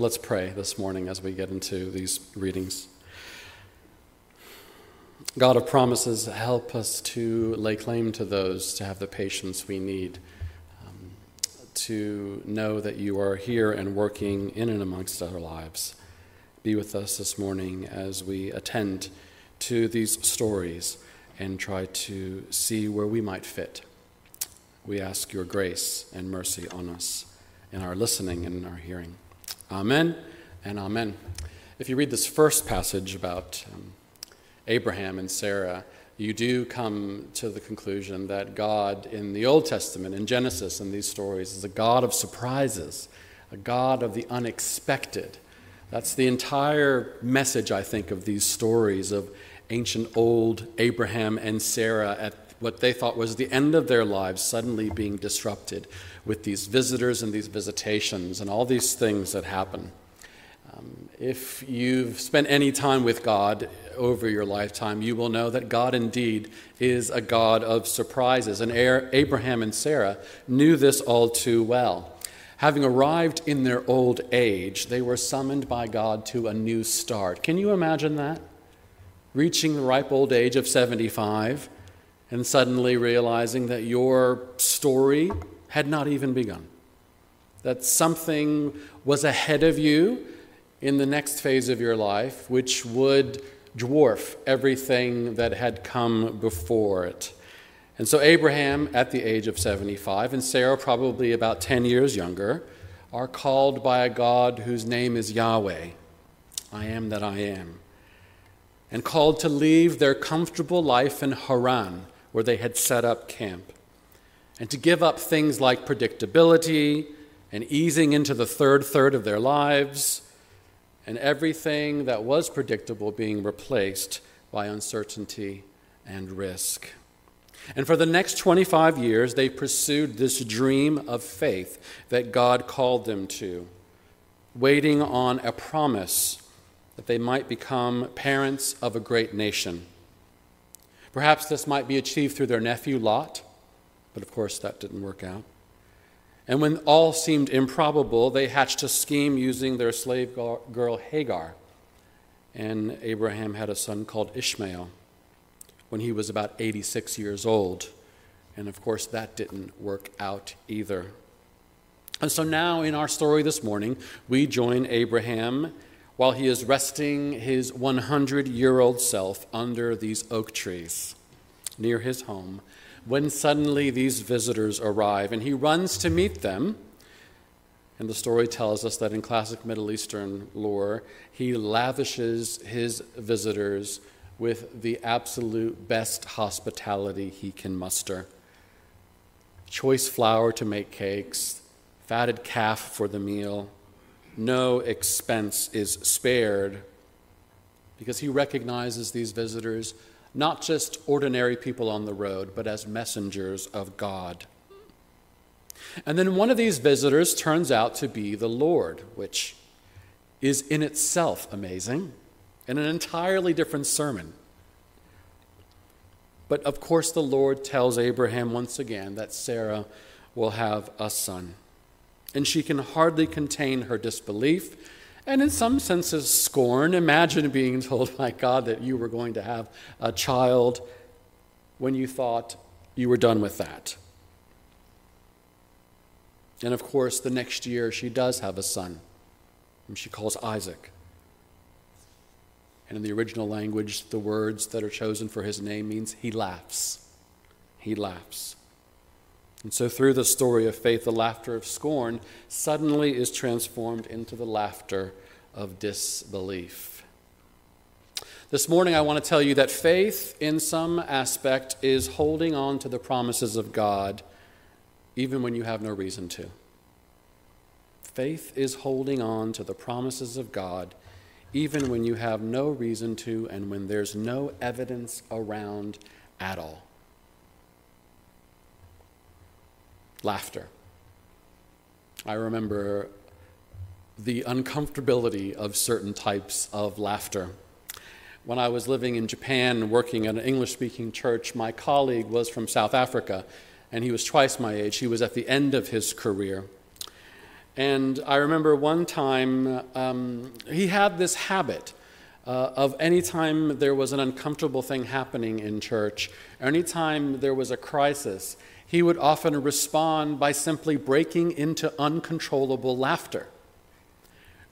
let's pray this morning as we get into these readings. God of promises, help us to lay claim to those, to have the patience we need, um, to know that you are here and working in and amongst our lives. Be with us this morning as we attend to these stories and try to see where we might fit. We ask your grace and mercy on us in our listening and in our hearing. Amen and amen. If you read this first passage about um, Abraham and Sarah, you do come to the conclusion that God in the Old Testament, in Genesis, in these stories, is a God of surprises, a God of the unexpected. That's the entire message, I think, of these stories of ancient old Abraham and Sarah at what they thought was the end of their lives suddenly being disrupted with these visitors and these visitations and all these things that happen. Um, if you've spent any time with God over your lifetime, you will know that God indeed is a God of surprises. And Abraham and Sarah knew this all too well. Having arrived in their old age, they were summoned by God to a new start. Can you imagine that? Reaching the ripe old age of 75 and suddenly realizing that your story had not even begun, that something was ahead of you in the next phase of your life which would dwarf everything that had come before it. And so, Abraham, at the age of 75, and Sarah, probably about 10 years younger, are called by a God whose name is Yahweh, I am that I am, and called to leave their comfortable life in Haran, where they had set up camp, and to give up things like predictability and easing into the third third of their lives, and everything that was predictable being replaced by uncertainty and risk. And for the next 25 years, they pursued this dream of faith that God called them to, waiting on a promise that they might become parents of a great nation. Perhaps this might be achieved through their nephew Lot, but of course that didn't work out. And when all seemed improbable, they hatched a scheme using their slave girl Hagar. And Abraham had a son called Ishmael when he was about 86 years old. And of course, that didn't work out either. And so now, in our story this morning, we join Abraham while he is resting his 100 year old self under these oak trees near his home, when suddenly these visitors arrive and he runs to meet them. And the story tells us that in classic Middle Eastern lore, he lavishes his visitors with the absolute best hospitality he can muster choice flour to make cakes, fatted calf for the meal no expense is spared because he recognizes these visitors not just ordinary people on the road, but as messengers of God. And then one of these visitors turns out to be the Lord, which is in itself amazing and an entirely different sermon. But of course, the Lord tells Abraham once again that Sarah will have a son and she can hardly contain her disbelief and, in some senses, scorn. Imagine being told by God that you were going to have a child when you thought you were done with that. And of course, the next year she does have a son, whom she calls Isaac. And in the original language, the words that are chosen for his name means he laughs. He laughs. And so, through the story of faith, the laughter of scorn suddenly is transformed into the laughter of disbelief. This morning, I want to tell you that faith, in some aspect, is holding on to the promises of God even when you have no reason to. Faith is holding on to the promises of God even when you have no reason to and when there's no evidence around at all. Laughter. I remember the uncomfortability of certain types of laughter. When I was living in Japan working at an English speaking church, my colleague was from South Africa and he was twice my age. He was at the end of his career. And I remember one time um, he had this habit uh, of any time there was an uncomfortable thing happening in church, any time there was a crisis, he would often respond by simply breaking into uncontrollable laughter,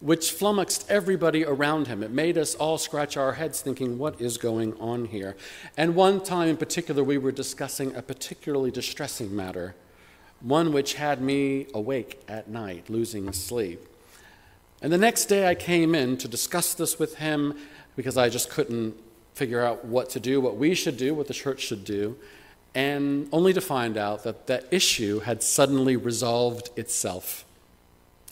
which flummoxed everybody around him. It made us all scratch our heads thinking, what is going on here? And one time in particular, we were discussing a particularly distressing matter, one which had me awake at night, losing sleep. And the next day I came in to discuss this with him because I just couldn't figure out what to do, what we should do, what the church should do, and only to find out that that issue had suddenly resolved itself.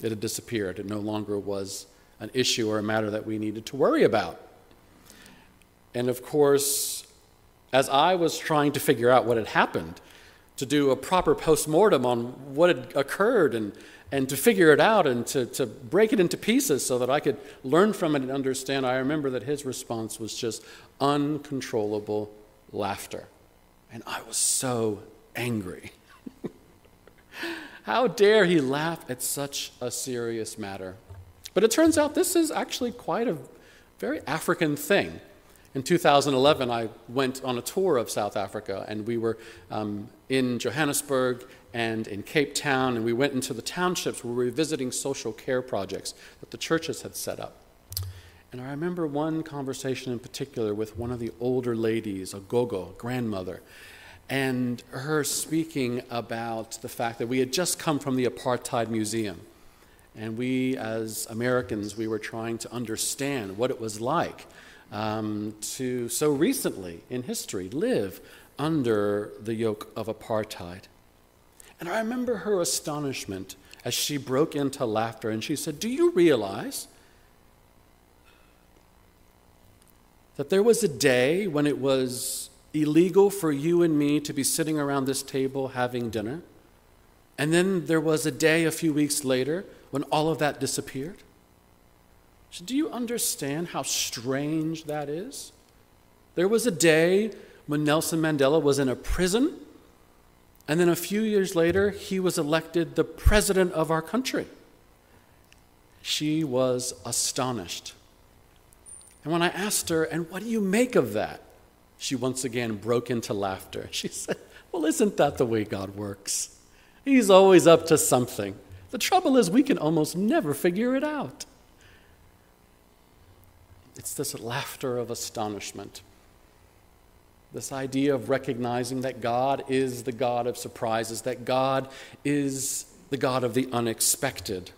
It had disappeared. It no longer was an issue or a matter that we needed to worry about. And of course, as I was trying to figure out what had happened, to do a proper post mortem on what had occurred and and to figure it out and to, to break it into pieces so that I could learn from it and understand, I remember that his response was just uncontrollable laughter. And I was so angry. How dare he laugh at such a serious matter? But it turns out this is actually quite a very African thing. In 2011, I went on a tour of South Africa, and we were um, in Johannesburg and in Cape Town, and we went into the townships where we were visiting social care projects that the churches had set up. And I remember one conversation in particular with one of the older ladies, a gogo, grandmother, and her speaking about the fact that we had just come from the apartheid museum. And we, as Americans, we were trying to understand what it was like um, to so recently in history live under the yoke of apartheid. And I remember her astonishment as she broke into laughter and she said, Do you realize that there was a day when it was illegal for you and me to be sitting around this table having dinner? And then there was a day a few weeks later when all of that disappeared? So do you understand how strange that is? There was a day when Nelson Mandela was in a prison and then a few years later, he was elected the president of our country. She was astonished. And when I asked her, and what do you make of that? She once again broke into laughter. She said, Well, isn't that the way God works? He's always up to something. The trouble is, we can almost never figure it out. It's this laughter of astonishment. This idea of recognizing that God is the God of surprises, that God is the God of the unexpected.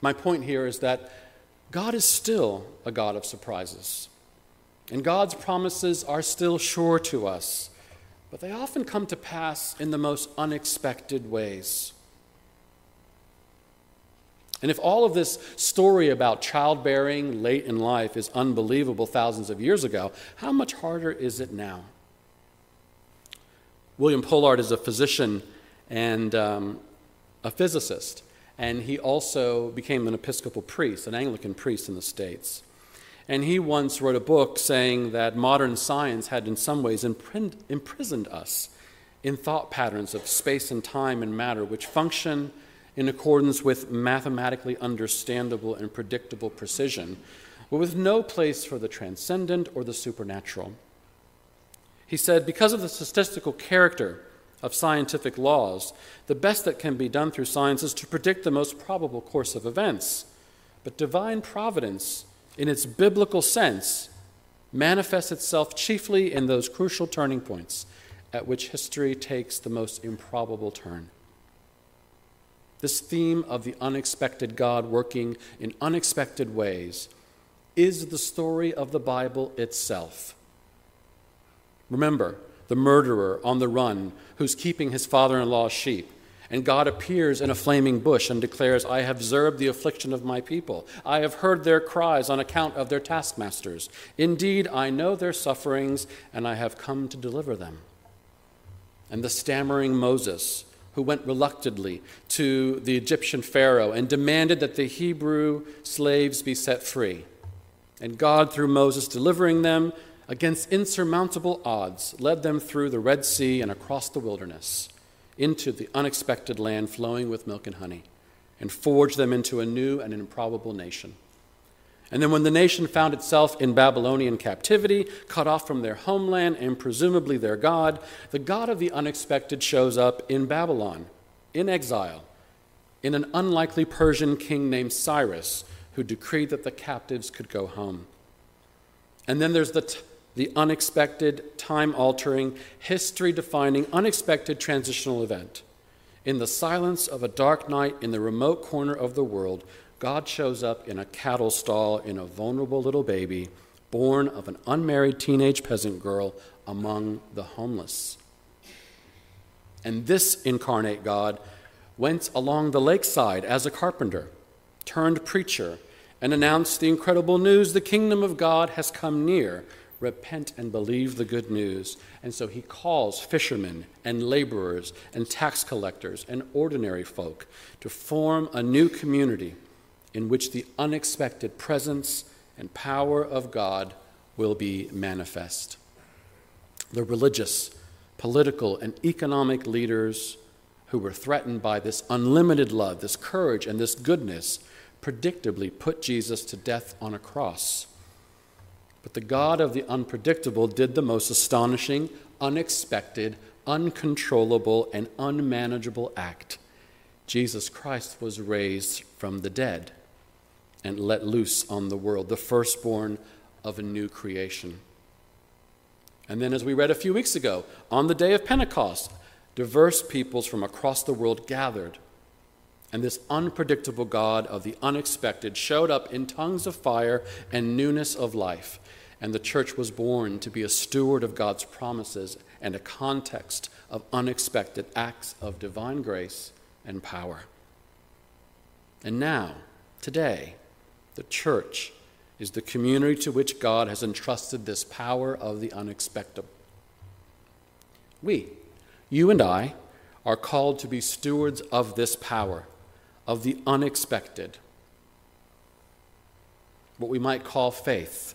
My point here is that God is still a God of surprises. And God's promises are still sure to us, but they often come to pass in the most unexpected ways. And if all of this story about childbearing late in life is unbelievable thousands of years ago, how much harder is it now? William Pollard is a physician and um, a physicist, and he also became an Episcopal priest, an Anglican priest in the States. And he once wrote a book saying that modern science had, in some ways, imprisoned us in thought patterns of space and time and matter, which function in accordance with mathematically understandable and predictable precision, but with no place for the transcendent or the supernatural. He said, because of the statistical character of scientific laws, the best that can be done through science is to predict the most probable course of events. But divine providence, in its biblical sense, manifests itself chiefly in those crucial turning points at which history takes the most improbable turn. This theme of the unexpected God working in unexpected ways is the story of the Bible itself. Remember the murderer on the run who's keeping his father in law's sheep. And God appears in a flaming bush and declares, I have observed the affliction of my people. I have heard their cries on account of their taskmasters. Indeed, I know their sufferings, and I have come to deliver them. And the stammering Moses, who went reluctantly to the Egyptian Pharaoh and demanded that the Hebrew slaves be set free. And God, through Moses delivering them against insurmountable odds, led them through the Red Sea and across the wilderness. into the unexpected land flowing with milk and honey and forged them into a new and improbable nation. And then, when the nation found itself in Babylonian captivity, cut off from their homeland and presumably their God, the God of the unexpected shows up in Babylon, in exile, in an unlikely Persian king named Cyrus, who decreed that the captives could go home. And then there's the, t- the unexpected, time altering, history defining, unexpected transitional event. In the silence of a dark night in the remote corner of the world, God shows up in a cattle stall in a vulnerable little baby born of an unmarried teenage peasant girl among the homeless. And this incarnate God went along the lakeside as a carpenter, turned preacher, and announced the incredible news the kingdom of God has come near. Repent and believe the good news. And so he calls fishermen and laborers and tax collectors and ordinary folk to form a new community in which the unexpected presence and power of God will be manifest. The religious, political, and economic leaders who were threatened by this unlimited love, this courage, and this goodness predictably put Jesus to death on a cross. But the God of the unpredictable did the most astonishing, unexpected, uncontrollable, and unmanageable act. Jesus Christ was raised from the dead and let loose on the world, the firstborn of a new creation. And then, as we read a few weeks ago, on the day of Pentecost, diverse peoples from across the world gathered and this unpredictable God of the unexpected showed up in tongues of fire and newness of life. And the church was born to be a steward of God's promises and a context of unexpected acts of divine grace and power. And now, today, the church is the community to which God has entrusted this power of the unexpected. We, you and I, are called to be stewards of this power of the unexpected, what we might call faith.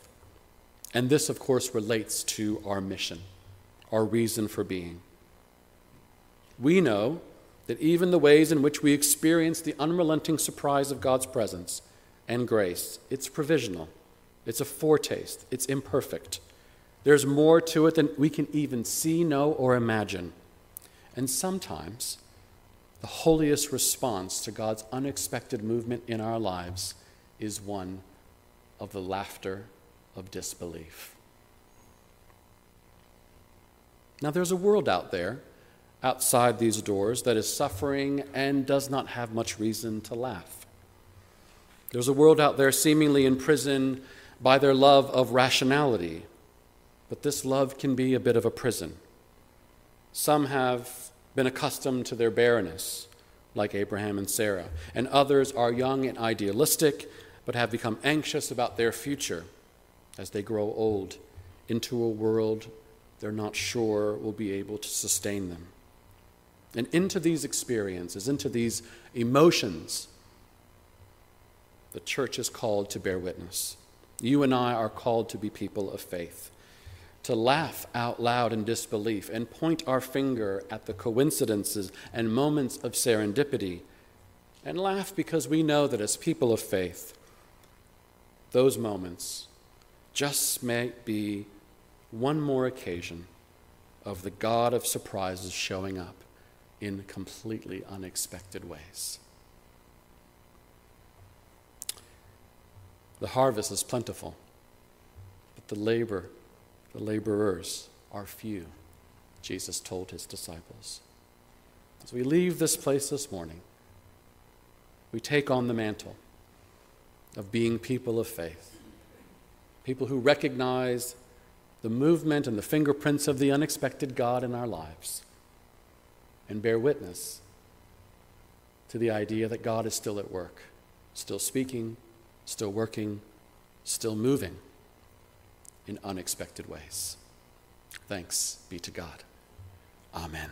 And this, of course, relates to our mission, our reason for being. We know that even the ways in which we experience the unrelenting surprise of God's presence and grace, it's provisional, it's a foretaste, it's imperfect. There's more to it than we can even see, know, or imagine. And sometimes the holiest response to God's unexpected movement in our lives is one of the laughter of disbelief. Now, there's a world out there, outside these doors, that is suffering and does not have much reason to laugh. There's a world out there seemingly imprisoned by their love of rationality, but this love can be a bit of a prison. Some have been accustomed to their barrenness, like Abraham and Sarah, and others are young and idealistic, but have become anxious about their future as they grow old into a world they're not sure will be able to sustain them. And into these experiences, into these emotions, the church is called to bear witness. You and I are called to be people of faith to laugh out loud in disbelief and point our finger at the coincidences and moments of serendipity, and laugh because we know that as people of faith, those moments just may be one more occasion of the God of surprises showing up in completely unexpected ways. The harvest is plentiful, but the labor the laborers are few, Jesus told his disciples. As we leave this place this morning, we take on the mantle of being people of faith, people who recognize the movement and the fingerprints of the unexpected God in our lives and bear witness to the idea that God is still at work, still speaking, still working, still moving in unexpected ways. Thanks be to God. Amen.